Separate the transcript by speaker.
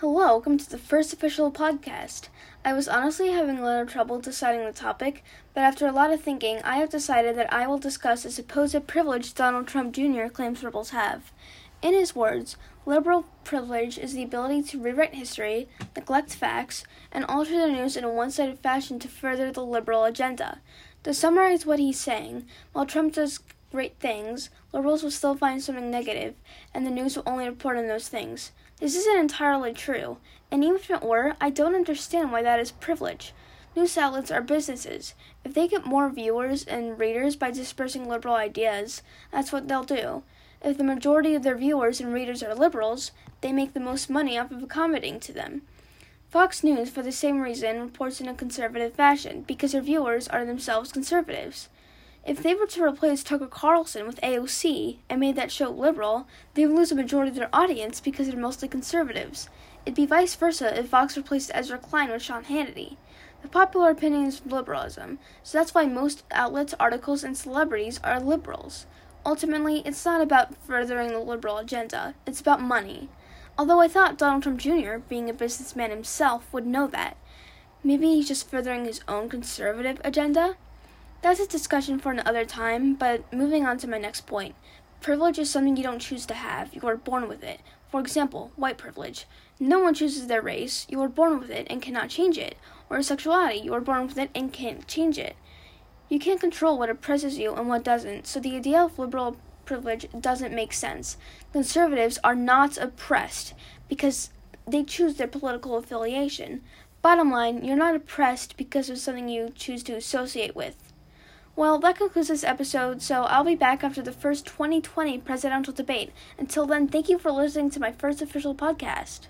Speaker 1: Hello, welcome to the first official podcast. I was honestly having a lot of trouble deciding the topic, but after a lot of thinking, I have decided that I will discuss the supposed privilege Donald Trump Jr. claims liberals have. In his words, liberal privilege is the ability to rewrite history, neglect facts, and alter the news in a one sided fashion to further the liberal agenda. To summarize what he's saying, while Trump does great things, liberals will still find something negative, and the news will only report on those things. This isn't entirely true, and even if it were, I don't understand why that is privilege. News outlets are businesses. If they get more viewers and readers by dispersing liberal ideas, that's what they'll do. If the majority of their viewers and readers are liberals, they make the most money off of accommodating to them. Fox News, for the same reason, reports in a conservative fashion because their viewers are themselves conservatives. If they were to replace Tucker Carlson with AOC and made that show liberal, they would lose a majority of their audience because they're mostly conservatives. It'd be vice versa if Fox replaced Ezra Klein with Sean Hannity. The popular opinion is liberalism, so that's why most outlets, articles, and celebrities are liberals. Ultimately, it's not about furthering the liberal agenda, it's about money. Although I thought Donald Trump Jr., being a businessman himself, would know that. Maybe he's just furthering his own conservative agenda? That's a discussion for another time, but moving on to my next point. Privilege is something you don't choose to have, you are born with it. For example, white privilege. No one chooses their race, you are born with it and cannot change it. Or sexuality, you are born with it and can't change it. You can't control what oppresses you and what doesn't, so the idea of liberal privilege doesn't make sense. Conservatives are not oppressed because they choose their political affiliation. Bottom line, you're not oppressed because of something you choose to associate with. Well, that concludes this episode, so I'll be back after the first 2020 presidential debate. Until then, thank you for listening to my first official podcast.